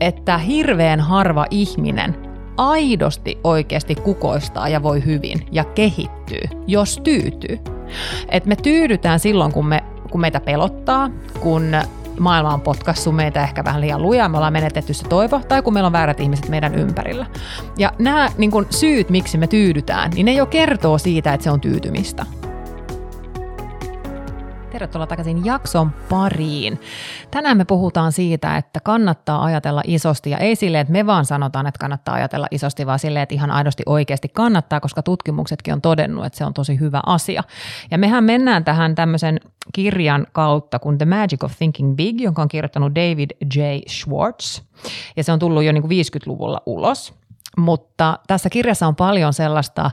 että hirveän harva ihminen aidosti oikeasti kukoistaa ja voi hyvin ja kehittyy, jos tyytyy. Et me tyydytään silloin, kun, me, kun meitä pelottaa, kun maailma on potkassu meitä ehkä vähän liian lujaa, me ollaan menetetty se toivo, tai kun meillä on väärät ihmiset meidän ympärillä. Ja nämä niin kun, syyt, miksi me tyydytään, niin ne jo kertoo siitä, että se on tyytymistä. Tervetuloa takaisin jakson pariin. Tänään me puhutaan siitä, että kannattaa ajatella isosti ja ei silleen, että me vaan sanotaan, että kannattaa ajatella isosti, vaan silleen, että ihan aidosti oikeasti kannattaa, koska tutkimuksetkin on todennut, että se on tosi hyvä asia. Ja mehän mennään tähän tämmöisen kirjan kautta kuin The Magic of Thinking Big, jonka on kirjoittanut David J. Schwartz. Ja se on tullut jo niin kuin 50-luvulla ulos. Mutta tässä kirjassa on paljon sellaista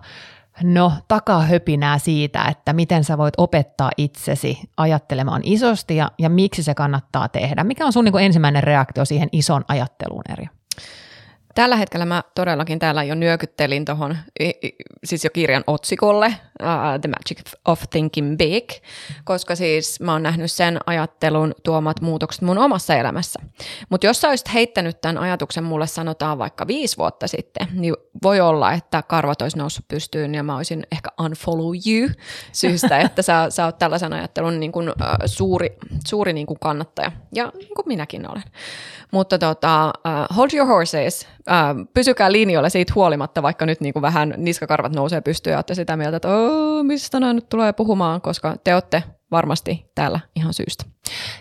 No, takahöpinää siitä, että miten sä voit opettaa itsesi ajattelemaan isosti ja, ja miksi se kannattaa tehdä. Mikä on sun niin ensimmäinen reaktio siihen ison ajatteluun, Eri? Tällä hetkellä mä todellakin täällä jo nyökyttelin tuohon, siis jo kirjan otsikolle, uh, The Magic of Thinking Big, koska siis mä oon nähnyt sen ajattelun tuomat muutokset mun omassa elämässä. Mutta jos sä olisit heittänyt tämän ajatuksen mulle sanotaan vaikka viisi vuotta sitten, niin voi olla, että karvat olisi noussut pystyyn ja mä olisin ehkä unfollow you syystä, että sä, sä oot tällaisen ajattelun niin kuin, uh, suuri, suuri niin kuin kannattaja, ja niin kuin minäkin olen. Mutta tota, uh, hold your horses, uh, pysykää linjoilla siitä huolimatta, vaikka nyt niin kuin vähän niskakarvat nousee pystyyn ja olette sitä mieltä, että mistä nämä nyt tulee puhumaan, koska te olette varmasti täällä ihan syystä.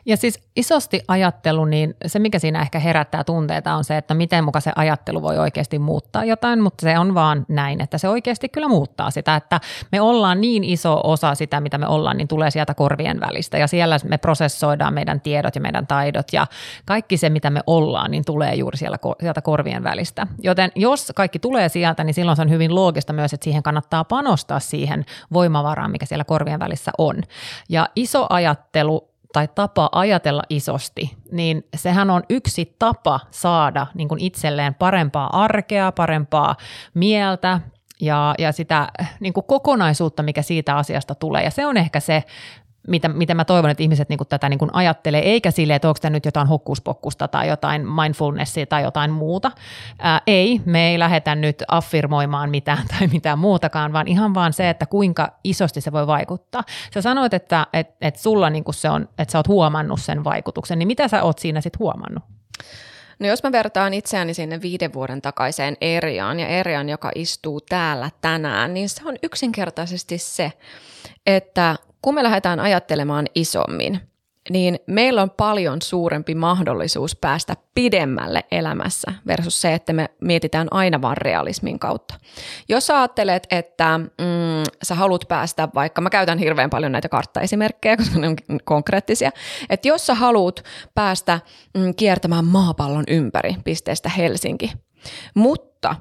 Ja siis isosti ajattelu, niin se mikä siinä ehkä herättää tunteita on se, että miten muka se ajattelu voi oikeasti muuttaa jotain, mutta se on vaan näin, että se oikeasti kyllä muuttaa sitä, että me ollaan niin iso osa sitä, mitä me ollaan, niin tulee sieltä korvien välistä ja siellä me prosessoidaan meidän tiedot ja meidän taidot ja kaikki se, mitä me ollaan, niin tulee juuri siellä, sieltä korvien välistä. Joten jos kaikki tulee sieltä, niin silloin se on hyvin loogista myös, että siihen kannattaa panostaa siihen voimavaraan, mikä siellä korvien välissä on. Ja iso ajattelu tai tapa ajatella isosti, niin sehän on yksi tapa saada niin kuin itselleen parempaa arkea, parempaa mieltä ja, ja sitä niin kuin kokonaisuutta, mikä siitä asiasta tulee. Ja se on ehkä se, mitä, mitä mä toivon, että ihmiset niin kuin tätä niin kuin ajattelee, eikä sille, että onko tämä nyt jotain hokkuspokkusta tai jotain mindfulnessia tai jotain muuta. Ää, ei, me ei lähdetä nyt affirmoimaan mitään tai mitään muutakaan, vaan ihan vaan se, että kuinka isosti se voi vaikuttaa. Sä sanoit, että et, et sulla niin kuin se on, että sä oot huomannut sen vaikutuksen, niin mitä sä oot siinä sitten huomannut? No jos mä vertaan itseäni sinne viiden vuoden takaiseen Eriaan ja Erian, joka istuu täällä tänään, niin se on yksinkertaisesti se, että kun me lähdetään ajattelemaan isommin, niin meillä on paljon suurempi mahdollisuus päästä pidemmälle elämässä versus se, että me mietitään aina vain realismin kautta. Jos ajattelet, että mm, sä haluat päästä, vaikka mä käytän hirveän paljon näitä karttaesimerkkejä, koska ne on konkreettisia, että jos sä haluat päästä mm, kiertämään maapallon ympäri pisteestä Helsinki, mutta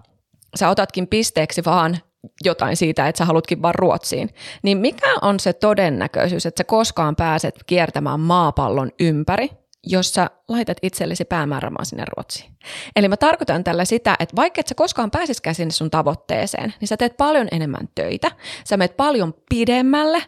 sä otatkin pisteeksi vaan jotain siitä, että sä halutkin vaan Ruotsiin, niin mikä on se todennäköisyys, että sä koskaan pääset kiertämään maapallon ympäri, jos sä laitat itsellesi päämäärämaan sinne Ruotsiin. Eli mä tarkoitan tällä sitä, että vaikka et sä koskaan pääsiskään sinne sun tavoitteeseen, niin sä teet paljon enemmän töitä, sä menet paljon pidemmälle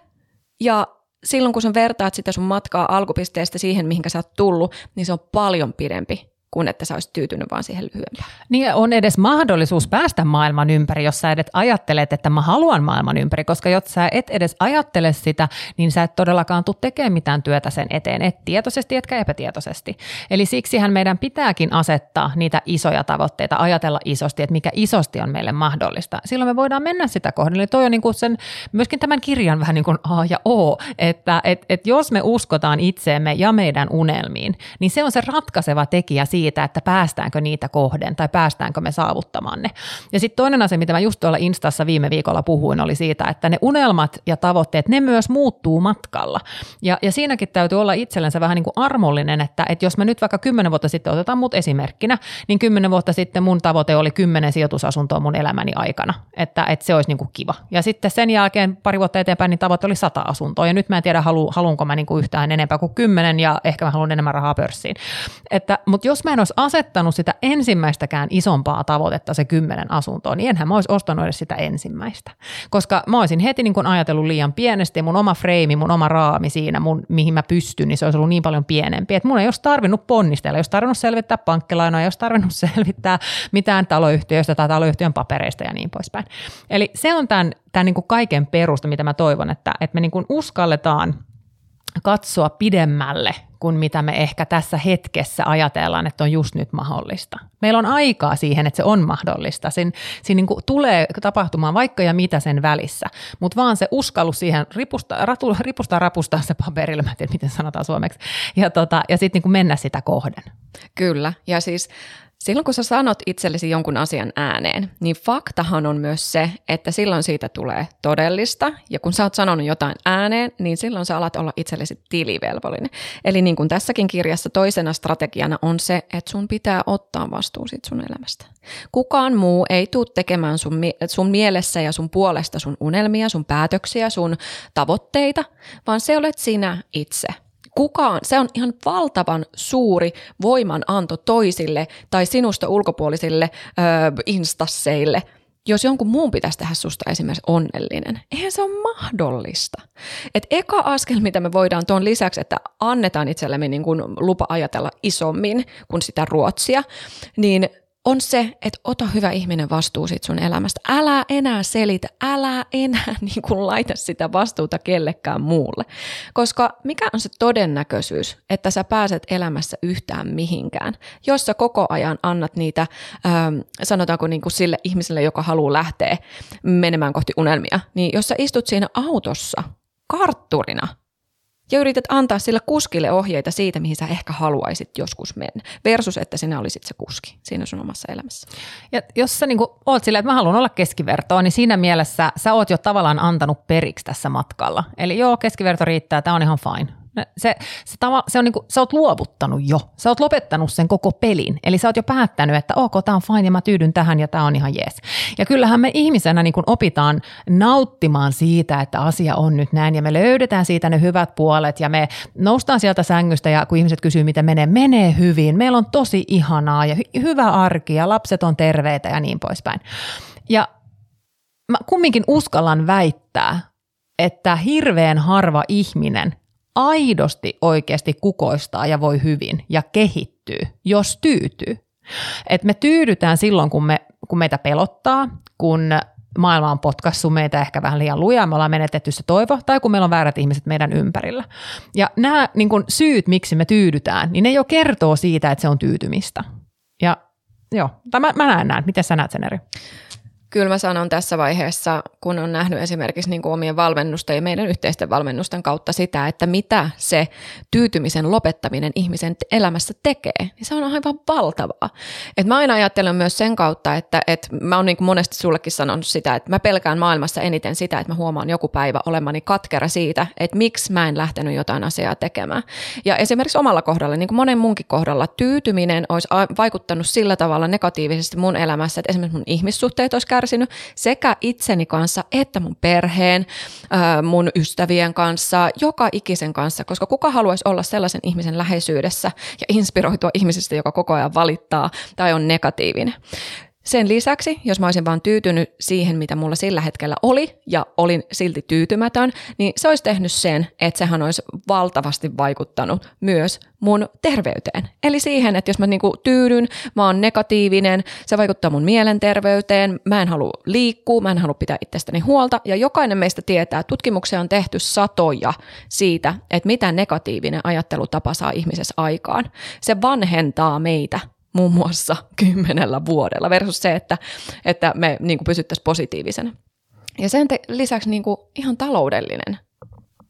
ja silloin kun sä vertaat sitä sun matkaa alkupisteestä siihen, mihinkä sä oot tullut, niin se on paljon pidempi kuin että sä olisit tyytynyt vaan siihen lyhyempään. Niin on edes mahdollisuus päästä maailman ympäri, jos sä edes ajattelet, että mä haluan maailman ympäri, koska jos sä et edes ajattele sitä, niin sä et todellakaan tule tekemään mitään työtä sen eteen, et tietoisesti etkä epätietoisesti. Eli siksihän meidän pitääkin asettaa niitä isoja tavoitteita, ajatella isosti, että mikä isosti on meille mahdollista. Silloin me voidaan mennä sitä kohden. Eli toi on niin kuin sen, myöskin tämän kirjan vähän niin kuin A ja O, että et, et jos me uskotaan itseemme ja meidän unelmiin, niin se on se ratkaiseva tekijä siitä, että päästäänkö niitä kohden tai päästäänkö me saavuttamaan ne. Ja sitten toinen asia, mitä mä just tuolla Instassa viime viikolla puhuin, oli siitä, että ne unelmat ja tavoitteet, ne myös muuttuu matkalla. Ja, ja siinäkin täytyy olla itsellensä vähän niin kuin armollinen, että, että jos mä nyt vaikka kymmenen vuotta sitten otetaan mut esimerkkinä, niin kymmenen vuotta sitten mun tavoite oli kymmenen sijoitusasuntoa mun elämäni aikana, että, että se olisi niin kuin kiva. Ja sitten sen jälkeen pari vuotta eteenpäin niin tavoite oli sata asuntoa ja nyt mä en tiedä halu, haluanko mä niin kuin yhtään enempää kuin kymmenen ja ehkä mä haluan enemmän rahaa pörssiin. Että, mutta jos mä en olisi asettanut sitä ensimmäistäkään isompaa tavoitetta, se kymmenen asuntoa, niin enhän mä olisi ostanut edes sitä ensimmäistä. Koska mä olisin heti niin kuin ajatellut liian pienesti, mun oma freimi, mun oma raami siinä, mun, mihin mä pystyn, niin se olisi ollut niin paljon pienempi, että mun ei olisi tarvinnut ponnistella, ei olisi tarvinnut selvittää pankkilainoa, ei olisi tarvinnut selvittää mitään taloyhtiöistä tai taloyhtiön papereista ja niin poispäin. Eli se on tämän, tämän niin kuin kaiken perusta, mitä mä toivon, että, että me niin kuin uskalletaan katsoa pidemmälle kuin mitä me ehkä tässä hetkessä ajatellaan, että on just nyt mahdollista. Meillä on aikaa siihen, että se on mahdollista. Siinä, siinä niin tulee tapahtumaan vaikka ja mitä sen välissä, mutta vaan se uskallus siihen ripustaa, ratu, ripustaa rapustaa se paperille, mä en tiedä miten sanotaan suomeksi, ja, tota, ja sitten niin mennä sitä kohden. Kyllä, ja siis Silloin kun sä sanot itsellesi jonkun asian ääneen, niin faktahan on myös se, että silloin siitä tulee todellista. Ja kun sä oot sanonut jotain ääneen, niin silloin sä alat olla itsellesi tilivelvollinen. Eli niin kuin tässäkin kirjassa toisena strategiana on se, että sun pitää ottaa vastuu siitä sun elämästä. Kukaan muu ei tule tekemään sun, sun mielessä ja sun puolesta sun unelmia, sun päätöksiä, sun tavoitteita, vaan se olet sinä itse – kukaan, se on ihan valtavan suuri voimananto toisille tai sinusta ulkopuolisille ö, instasseille, jos jonkun muun pitäisi tehdä susta esimerkiksi onnellinen. Eihän se ole mahdollista. Et eka askel, mitä me voidaan tuon lisäksi, että annetaan itsellemme niin kuin lupa ajatella isommin kuin sitä ruotsia, niin on se, että ota hyvä ihminen vastuu sit sun elämästä. Älä enää selitä, älä enää niin kuin laita sitä vastuuta kellekään muulle. Koska mikä on se todennäköisyys, että sä pääset elämässä yhtään mihinkään, jos sä koko ajan annat niitä, ähm, sanotaanko niin kuin sille ihmiselle, joka haluaa lähteä menemään kohti unelmia, niin jos sä istut siinä autossa kartturina – ja yrität antaa sillä kuskille ohjeita siitä, mihin sä ehkä haluaisit joskus mennä, versus että sinä olisit se kuski siinä sun omassa elämässä. Ja jos sä niin oot silleen, että mä haluan olla keskivertoa, niin siinä mielessä sä oot jo tavallaan antanut periksi tässä matkalla. Eli joo, keskiverto riittää, tämä on ihan fine. Se, se, tava, se on niin kuin, sä oot luovuttanut jo, sä oot lopettanut sen koko pelin. Eli sä oot jo päättänyt, että ok, tämä on fine ja mä tyydyn tähän ja tämä on ihan jees. Ja kyllähän me ihmisenä niin kuin opitaan nauttimaan siitä, että asia on nyt näin ja me löydetään siitä ne hyvät puolet ja me noustaan sieltä sängystä ja kun ihmiset kysyy, miten menee, menee hyvin. Meillä on tosi ihanaa ja hy- hyvä arki ja lapset on terveitä ja niin poispäin. Ja mä kumminkin uskallan väittää, että hirveän harva ihminen aidosti oikeasti kukoistaa ja voi hyvin ja kehittyy, jos tyytyy. Et me tyydytään silloin, kun, me, kun meitä pelottaa, kun maailma on potkassut meitä ehkä vähän liian lujaa, me ollaan menetetty se toivo, tai kun meillä on väärät ihmiset meidän ympärillä. Ja nämä niin kun syyt, miksi me tyydytään, niin ne jo kertoo siitä, että se on tyytymistä. Ja joo, tai mä, mä näen näin. Miten sä näet sen eri? Kyllä mä sanon tässä vaiheessa, kun on nähnyt esimerkiksi niin kuin omien valmennusten ja meidän yhteisten valmennusten kautta sitä, että mitä se tyytymisen lopettaminen ihmisen elämässä tekee, niin se on aivan valtavaa. Et mä aina ajattelen myös sen kautta, että, että mä oon niin monesti sullekin sanonut sitä, että mä pelkään maailmassa eniten sitä, että mä huomaan joku päivä olemani katkera siitä, että miksi mä en lähtenyt jotain asiaa tekemään. Ja esimerkiksi omalla kohdalla, niin kuin monen munkin kohdalla, tyytyminen olisi vaikuttanut sillä tavalla negatiivisesti mun elämässä, että esimerkiksi mun ihmissuhteet olisi kärsinyt sekä itseni kanssa että mun perheen, mun ystävien kanssa, joka ikisen kanssa, koska kuka haluaisi olla sellaisen ihmisen läheisyydessä ja inspiroitua ihmisestä, joka koko ajan valittaa tai on negatiivinen. Sen lisäksi, jos mä olisin vaan tyytynyt siihen, mitä mulla sillä hetkellä oli, ja olin silti tyytymätön, niin se olisi tehnyt sen, että sehän olisi valtavasti vaikuttanut myös mun terveyteen. Eli siihen, että jos mä niinku tyydyn, mä oon negatiivinen, se vaikuttaa mun mielenterveyteen, mä en halua liikkua, mä en halua pitää itsestäni huolta, ja jokainen meistä tietää, että tutkimuksia on tehty satoja siitä, että mitä negatiivinen ajattelutapa saa ihmisessä aikaan. Se vanhentaa meitä muun muassa kymmenellä vuodella versus se, että, että me niin kuin pysyttäisiin positiivisena. Ja sen te- lisäksi niin kuin ihan taloudellinen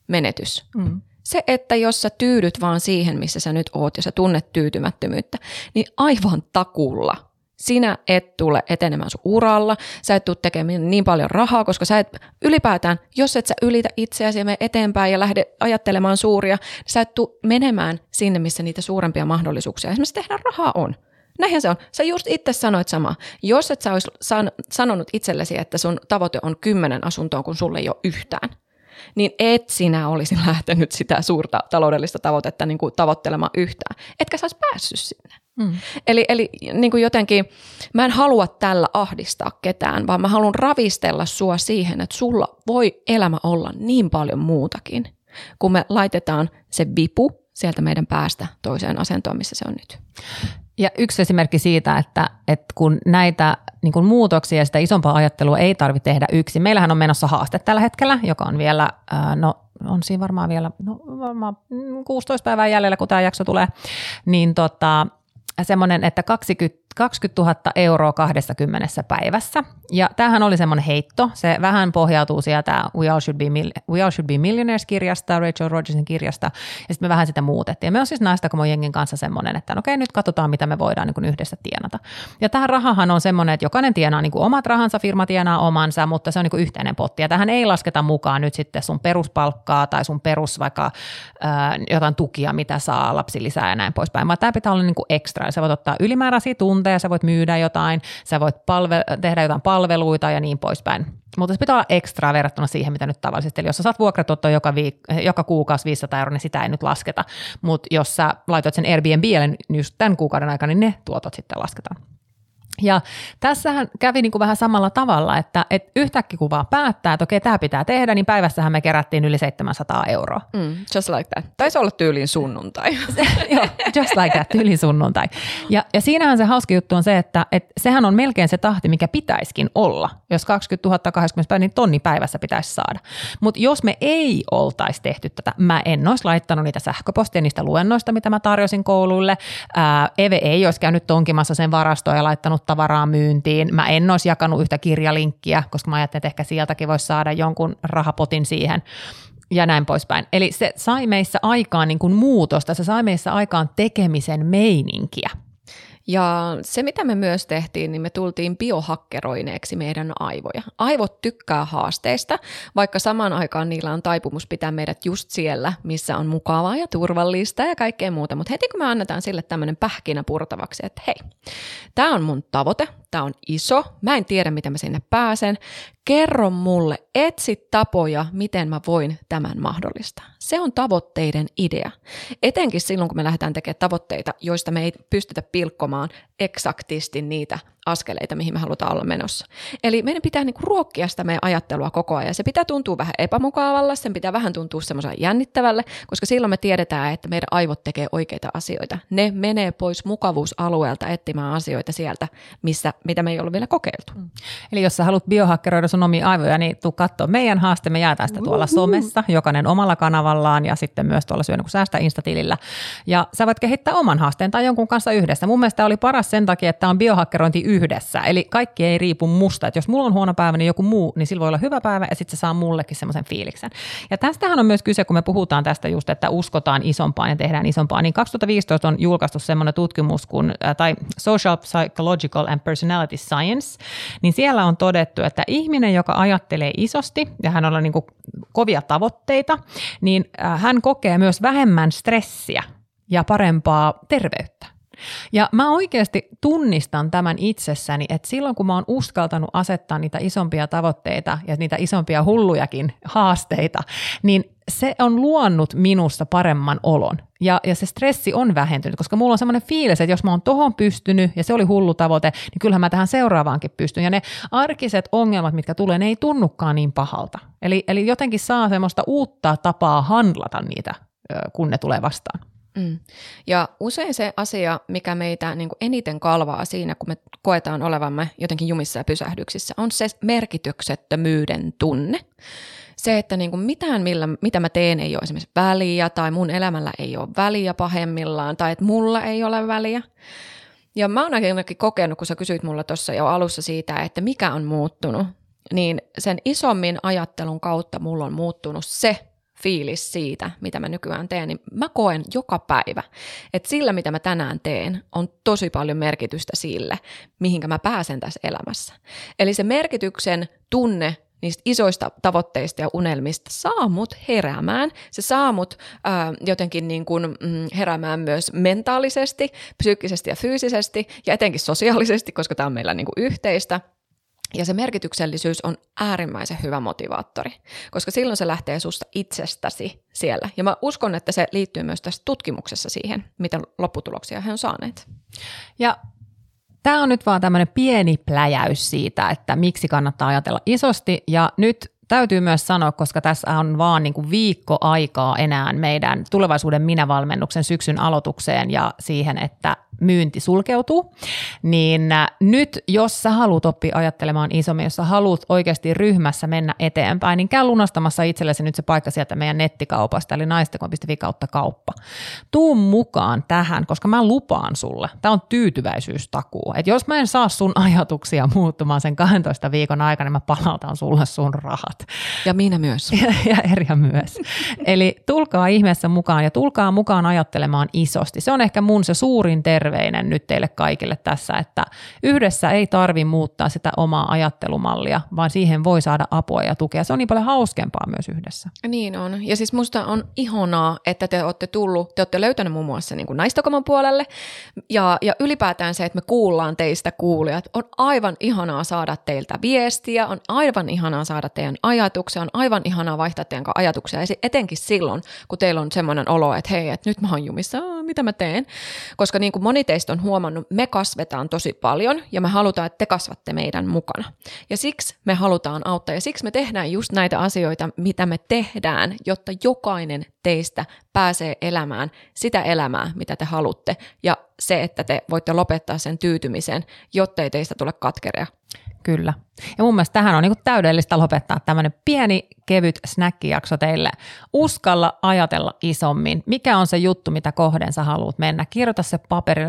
menetys. Mm. Se, että jos sä tyydyt vaan siihen, missä sä nyt oot ja sä tunnet tyytymättömyyttä, niin aivan takulla sinä et tule etenemään sun uralla, sä et tule tekemään niin paljon rahaa, koska sä et ylipäätään, jos et sä ylitä itseäsi ja mene eteenpäin ja lähde ajattelemaan suuria, niin sä et tule menemään sinne, missä niitä suurempia mahdollisuuksia esimerkiksi tehdä rahaa on. Näinhän se on. Sä just itse sanoit sama. Jos et sä olisi san- sanonut itsellesi, että sun tavoite on kymmenen asuntoa, kun sulle ei ole yhtään, niin et sinä olisi lähtenyt sitä suurta taloudellista tavoitetta niin kuin tavoittelemaan yhtään. Etkä sä olisi päässyt sinne. Mm. Eli, eli niin kuin jotenkin, mä en halua tällä ahdistaa ketään, vaan mä haluan ravistella sua siihen, että sulla voi elämä olla niin paljon muutakin, kun me laitetaan se vipu sieltä meidän päästä toiseen asentoon, missä se on nyt. Ja yksi esimerkki siitä, että, että kun näitä niin kuin muutoksia ja sitä isompaa ajattelua ei tarvitse tehdä yksin. Meillähän on menossa haaste tällä hetkellä, joka on vielä, no on siinä varmaan vielä no, varmaan 16 päivää jäljellä, kun tämä jakso tulee, niin tota, semmoinen, että 20 20 000 euroa 20 päivässä. Ja tämähän oli semmoinen heitto. Se vähän pohjautuu sieltä We All Should Be, We All Should Be Millionaires-kirjasta, Rachel Rogersin kirjasta, ja sitten me vähän sitä muutettiin. Ja me on siis naista kuin jengin kanssa semmoinen, että no okei, nyt katsotaan, mitä me voidaan niin kuin yhdessä tienata. Ja tähän rahahan on semmoinen, että jokainen tienaa niin kuin omat rahansa, firma tienaa omansa, mutta se on niin kuin yhteinen potti. Ja tähän ei lasketa mukaan nyt sitten sun peruspalkkaa tai sun perus vaikka äh, jotain tukia, mitä saa lapsi lisää ja näin poispäin, vaan tämä pitää olla niin kuin ekstra. Sä voit ottaa ylimääräisiä tunteja, sä voit myydä jotain, sä voit palve- tehdä jotain palveluita ja niin poispäin. Mutta se pitää olla ekstra verrattuna siihen, mitä nyt tavallisesti. Eli jos sä saat vuokratuottoa joka, viik- joka kuukausi 500 euroa, niin sitä ei nyt lasketa. Mutta jos sä laitat sen Airbnbille niin just tämän kuukauden aikana, niin ne tuotot sitten lasketaan. Ja tässähän kävi niin kuin vähän samalla tavalla, että, että yhtäkkiä kun vaan päättää, että okei, tämä pitää tehdä, niin päivässähän me kerättiin yli 700 euroa. Mm, just like that. Taisi olla tyyliin sunnuntai. Joo, just like that, tyyliin sunnuntai. Ja, ja siinähän se hauska juttu on se, että, että sehän on melkein se tahti, mikä pitäisikin olla. Jos 20 000 20 päivä, niin tonni päivässä pitäisi saada. Mutta jos me ei oltaisi tehty tätä, mä en olisi laittanut niitä sähköpostia niistä luennoista, mitä mä tarjosin kouluille. Ää, Eve ei olisi käynyt tonkimassa sen varastoa ja laittanut tavaraa myyntiin. Mä en olisi jakanut yhtä kirjalinkkiä, koska mä ajattelin, että ehkä sieltäkin voisi saada jonkun rahapotin siihen ja näin poispäin. Eli se sai meissä aikaan niin kuin muutosta, se sai meissä aikaan tekemisen meininkiä. Ja se, mitä me myös tehtiin, niin me tultiin biohakkeroineeksi meidän aivoja. Aivot tykkää haasteista, vaikka samaan aikaan niillä on taipumus pitää meidät just siellä, missä on mukavaa ja turvallista ja kaikkea muuta. Mutta heti kun me annetaan sille tämmöinen pähkinä purtavaksi, että hei, tämä on mun tavoite, tämä on iso, mä en tiedä, miten mä sinne pääsen, kerro mulle, etsi tapoja, miten mä voin tämän mahdollistaa. Se on tavoitteiden idea. Etenkin silloin, kun me lähdetään tekemään tavoitteita, joista me ei pystytä pilkkomaan on. Eksaktisti niitä askeleita, mihin me halutaan olla menossa. Eli meidän pitää niinku ruokkia sitä meidän ajattelua koko ajan. Se pitää tuntua vähän epämukavalle, sen pitää vähän tuntua semmoisen jännittävälle, koska silloin me tiedetään, että meidän aivot tekee oikeita asioita. Ne menee pois mukavuusalueelta etsimään asioita sieltä, missä, mitä me ei ollut vielä kokeiltu. Mm. Eli jos sä haluat biohakkeroida sun omia aivoja, niin tuu katsoa meidän haaste. Me jaetaan sitä tuolla somessa, jokainen omalla kanavallaan ja sitten myös tuolla syön kun säästä Instatilillä. Ja sä voit kehittää oman haasteen tai jonkun kanssa yhdessä. Mun mielestä oli paras sen takia, että on biohakkerointi yhdessä. Eli kaikki ei riipu musta. Että jos mulla on huono päivä, niin joku muu, niin sillä voi olla hyvä päivä ja sitten se saa mullekin semmoisen fiiliksen. Ja tästähän on myös kyse, kun me puhutaan tästä just, että uskotaan isompaan ja tehdään isompaa. Niin 2015 on julkaistu semmoinen tutkimus kuin, tai Social Psychological and Personality Science, niin siellä on todettu, että ihminen, joka ajattelee isosti ja hän on niin kovia tavoitteita, niin hän kokee myös vähemmän stressiä ja parempaa terveyttä. Ja mä oikeasti tunnistan tämän itsessäni, että silloin kun mä oon uskaltanut asettaa niitä isompia tavoitteita ja niitä isompia hullujakin haasteita, niin se on luonut minusta paremman olon. Ja, ja se stressi on vähentynyt, koska mulla on semmoinen fiilis, että jos mä oon tohon pystynyt ja se oli hullu tavoite, niin kyllähän mä tähän seuraavaankin pystyn. Ja ne arkiset ongelmat, mitkä tulee, ne ei tunnukaan niin pahalta. Eli, eli jotenkin saa semmoista uutta tapaa handlata niitä, kun ne tulee vastaan. Mm. Ja usein se asia, mikä meitä niin kuin eniten kalvaa siinä, kun me koetaan olevamme jotenkin jumissa ja pysähdyksissä, on se merkityksettömyyden tunne. Se, että niin kuin mitään, millä, mitä mä teen, ei ole esimerkiksi väliä, tai mun elämällä ei ole väliä pahemmillaan, tai että mulla ei ole väliä. Ja mä oon ainakin kokenut, kun sä kysyit mulla tuossa jo alussa siitä, että mikä on muuttunut, niin sen isommin ajattelun kautta mulla on muuttunut se fiilis siitä, mitä mä nykyään teen, niin mä koen joka päivä, että sillä, mitä mä tänään teen, on tosi paljon merkitystä sille, mihinkä mä pääsen tässä elämässä. Eli se merkityksen tunne niistä isoista tavoitteista ja unelmista saa mut heräämään. Se saa mut ää, jotenkin niin kuin, mm, heräämään myös mentaalisesti, psyykkisesti ja fyysisesti ja etenkin sosiaalisesti, koska tämä on meillä niin yhteistä. Ja se merkityksellisyys on äärimmäisen hyvä motivaattori, koska silloin se lähtee susta itsestäsi siellä. Ja mä uskon, että se liittyy myös tässä tutkimuksessa siihen, mitä lopputuloksia he on saaneet. Ja Tämä on nyt vaan tämmöinen pieni pläjäys siitä, että miksi kannattaa ajatella isosti. Ja nyt täytyy myös sanoa, koska tässä on vaan niin kuin viikko aikaa enää meidän tulevaisuuden minävalmennuksen syksyn aloitukseen ja siihen, että myynti sulkeutuu, niin äh, nyt jos sä haluat oppia ajattelemaan isommin, jos sä haluat oikeasti ryhmässä mennä eteenpäin, niin käy lunastamassa itsellesi nyt se paikka sieltä meidän nettikaupasta, eli naistekon.fi kautta kauppa. Tuu mukaan tähän, koska mä lupaan sulle, tämä on tyytyväisyystakuu, että jos mä en saa sun ajatuksia muuttumaan sen 12 viikon aikana, niin mä palautan sulle sun rahat. Ja minä myös. Ja, ja Erja myös. Eli tulkaa ihmeessä mukaan ja tulkaa mukaan ajattelemaan isosti. Se on ehkä mun se suurin terve terveinen nyt teille kaikille tässä, että yhdessä ei tarvi muuttaa sitä omaa ajattelumallia, vaan siihen voi saada apua ja tukea. Se on niin paljon hauskempaa myös yhdessä. Niin on. Ja siis musta on ihanaa, että te olette tullut, te olette löytäneet muun muassa niin kuin naistokoman puolelle ja, ja ylipäätään se, että me kuullaan teistä kuulijat. On aivan ihanaa saada teiltä viestiä, on aivan ihanaa saada teidän ajatuksia, on aivan ihanaa vaihtaa teidän ajatuksia, etenkin silloin, kun teillä on semmoinen olo, että hei, että nyt mä oon jumissa, mitä mä teen. Koska niin kuin moni teistä on huomannut, me kasvetaan tosi paljon ja me halutaan, että te kasvatte meidän mukana. Ja siksi me halutaan auttaa ja siksi me tehdään just näitä asioita, mitä me tehdään, jotta jokainen teistä pääsee elämään sitä elämää, mitä te haluatte. Ja se, että te voitte lopettaa sen tyytymisen, jotta ei teistä tule katkeria Kyllä. Ja mun mielestä tähän on niin täydellistä lopettaa tämmöinen pieni, kevyt snäkkijakso teille. Uskalla ajatella isommin. Mikä on se juttu, mitä kohden sä haluat mennä? Kirjoita se paperi,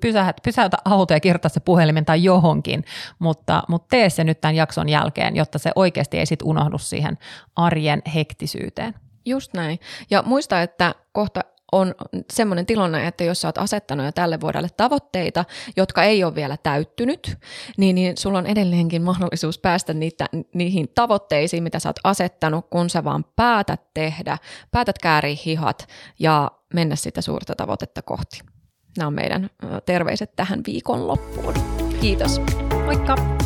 pysäytä, pysäytä auto ja kirjoita se puhelimen tai johonkin, mutta, mutta tee se nyt tämän jakson jälkeen, jotta se oikeasti ei sit unohdu siihen arjen hektisyyteen. Just näin. Ja muista, että kohta on semmoinen tilanne, että jos sä oot asettanut jo tälle vuodelle tavoitteita, jotka ei ole vielä täyttynyt, niin, niin sulla on edelleenkin mahdollisuus päästä niitä, niihin tavoitteisiin, mitä sä oot asettanut, kun sä vaan päätät tehdä, päätät kääriä hihat ja mennä sitä suurta tavoitetta kohti. Nämä on meidän terveiset tähän viikon loppuun. Kiitos. Moikka!